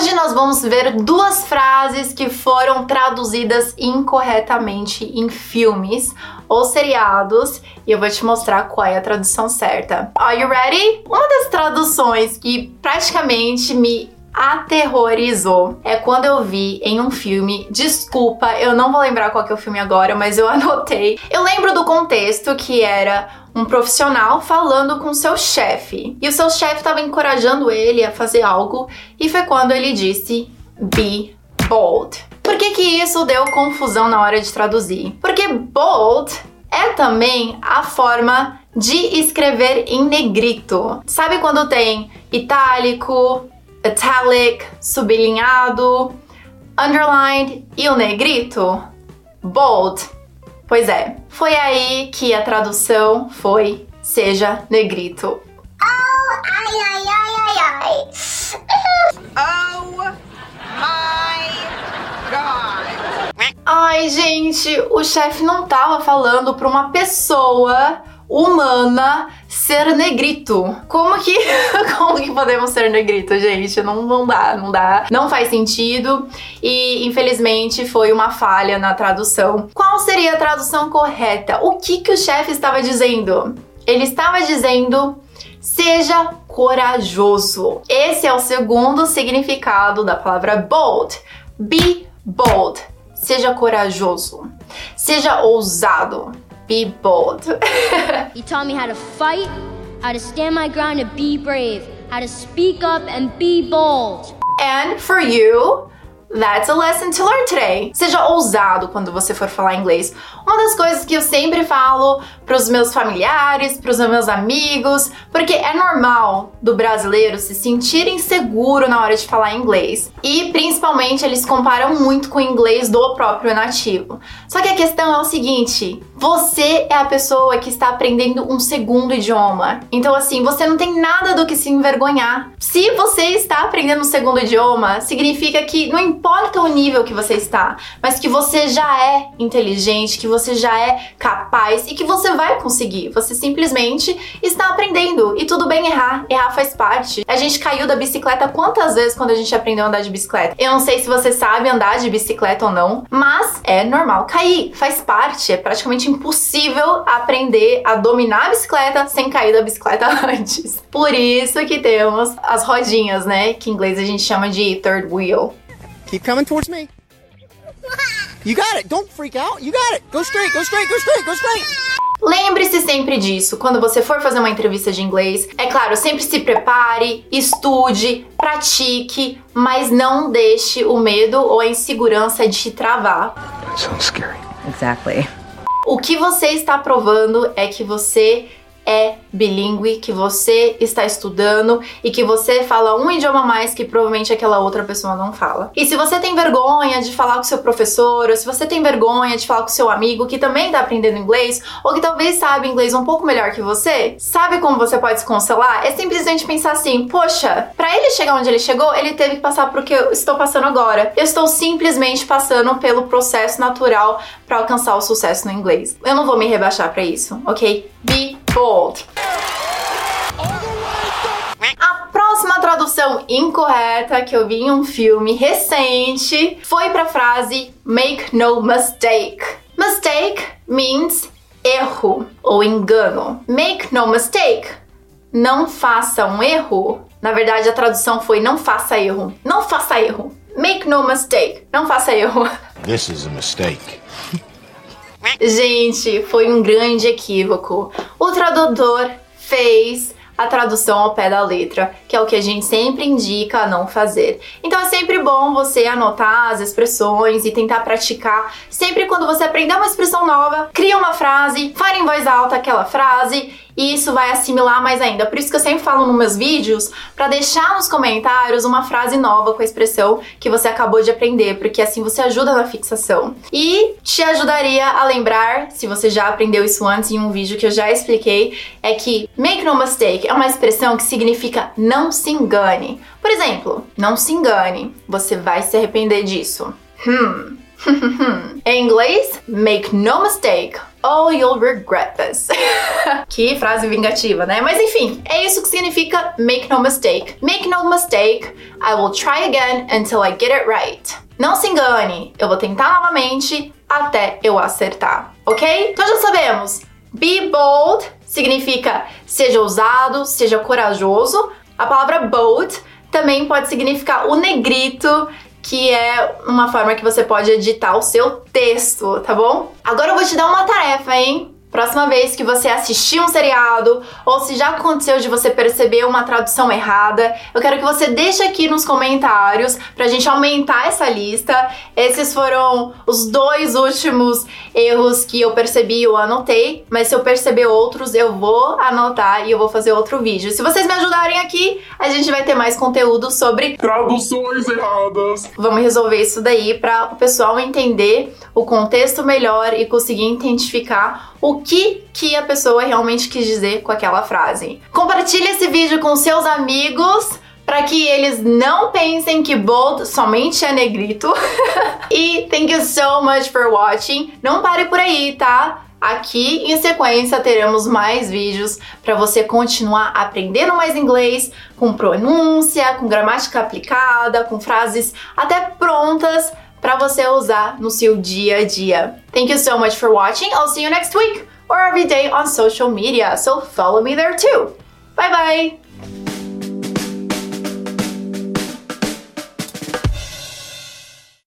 Hoje nós vamos ver duas frases que foram traduzidas incorretamente em filmes ou seriados e eu vou te mostrar qual é a tradução certa. Are you ready? Uma das traduções que praticamente me aterrorizou é quando eu vi em um filme. Desculpa, eu não vou lembrar qual que é o filme agora, mas eu anotei. Eu lembro do contexto que era um profissional falando com seu chefe. E o seu chefe estava encorajando ele a fazer algo e foi quando ele disse be bold. Por que que isso deu confusão na hora de traduzir? Porque bold é também a forma de escrever em negrito. Sabe quando tem itálico, italic, sublinhado, underlined e o negrito? Bold. Pois é, foi aí que a tradução foi seja negrito. Oh, ai, ai, ai, ai, ai. Oh my god. Ai, gente, o chefe não tava falando pra uma pessoa humana ser negrito. Como que que podemos ser negrito, gente? Não, não dá, não dá. Não faz sentido e infelizmente foi uma falha na tradução. Qual seria a tradução correta? O que que o chefe estava dizendo? Ele estava dizendo Seja corajoso. Esse é o segundo significado da palavra bold. Be bold. Seja corajoso. Seja ousado. Be bold. Taught me how to fight, how to stand my ground and be brave, how to speak up and be bold. And for you, That's a lesson to learn today. Seja ousado quando você for falar inglês. Uma das coisas que eu sempre falo para os meus familiares, para os meus amigos, porque é normal do brasileiro se sentir inseguro na hora de falar inglês. E principalmente eles comparam muito com o inglês do próprio nativo. Só que a questão é o seguinte: você é a pessoa que está aprendendo um segundo idioma. Então, assim, você não tem nada do que se envergonhar. Se você está aprendendo um segundo idioma, significa que não importa o nível que você está, mas que você já é inteligente, que você já é capaz e que você vai conseguir. Você simplesmente está aprendendo. E tudo bem errar. Errar faz parte. A gente caiu da bicicleta quantas vezes quando a gente aprendeu a andar de bicicleta? Eu não sei se você sabe andar de bicicleta ou não, mas é normal cair. Faz parte. É praticamente impossível aprender a dominar a bicicleta sem cair da bicicleta antes. Por isso que temos as rodinhas, né? Que em inglês a gente chama de third wheel. Keep coming towards me. You got it. Don't freak out. You got it. Go straight, go straight, go straight, go straight. Lembre-se sempre disso quando você for fazer uma entrevista de inglês. É claro, sempre se prepare, estude, pratique, mas não deixe o medo ou a insegurança de te travar. That sounds scary. Exactly. O que você está provando é que você é bilíngue, que você está estudando e que você fala um idioma a mais que provavelmente aquela outra pessoa não fala. E se você tem vergonha de falar com seu professor, ou se você tem vergonha de falar com seu amigo que também está aprendendo inglês, ou que talvez sabe inglês um pouco melhor que você, sabe como você pode se consolar? É simplesmente pensar assim: poxa, para ele chegar onde ele chegou, ele teve que passar por que eu estou passando agora. Eu estou simplesmente passando pelo processo natural para alcançar o sucesso no inglês. Eu não vou me rebaixar para isso, ok? Be bold. A próxima tradução incorreta que eu vi em um filme recente foi para a frase make no mistake. Mistake means erro ou engano. Make no mistake. Não faça um erro. Na verdade, a tradução foi não faça erro. Não faça erro. Make no mistake. Não faça erro. This is a mistake. Gente, foi um grande equívoco. O tradutor fez a tradução ao pé da letra, que é o que a gente sempre indica não fazer. Então é sempre bom você anotar as expressões e tentar praticar. Sempre quando você aprender uma expressão nova, cria uma frase, fale em voz alta aquela frase e isso vai assimilar mais ainda. Por isso que eu sempre falo nos meus vídeos para deixar nos comentários uma frase nova com a expressão que você acabou de aprender, porque assim você ajuda na fixação. E te ajudaria a lembrar, se você já aprendeu isso antes em um vídeo que eu já expliquei, é que make no mistake é uma expressão que significa não se engane. Por exemplo, não se engane, você vai se arrepender disso. Hmm. em inglês, make no mistake. Oh, you'll regret this. que frase vingativa, né? Mas enfim, é isso que significa make no mistake. Make no mistake, I will try again until I get it right. Não se engane, eu vou tentar novamente até eu acertar, ok? Então já sabemos. Be bold significa seja ousado, seja corajoso. A palavra bold também pode significar o negrito, que é uma forma que você pode editar o seu texto, tá bom? Agora eu vou te dar uma tarefa, hein? Próxima vez que você assistir um seriado ou se já aconteceu de você perceber uma tradução errada, eu quero que você deixe aqui nos comentários pra gente aumentar essa lista. Esses foram os dois últimos erros que eu percebi e eu anotei, mas se eu perceber outros, eu vou anotar e eu vou fazer outro vídeo. Se vocês me ajudarem aqui, a gente vai ter mais conteúdo sobre traduções erradas. Vamos resolver isso daí para o pessoal entender o contexto melhor e conseguir identificar o que que a pessoa realmente quis dizer com aquela frase. Compartilhe esse vídeo com seus amigos para que eles não pensem que bold somente é negrito. e thank you so much for watching. Não pare por aí, tá? Aqui em sequência teremos mais vídeos para você continuar aprendendo mais inglês com pronúncia, com gramática aplicada, com frases até prontas para você usar no seu dia a dia. Thank you so much for watching. I'll see you next week or every day on social media, so follow me there too. Bye bye!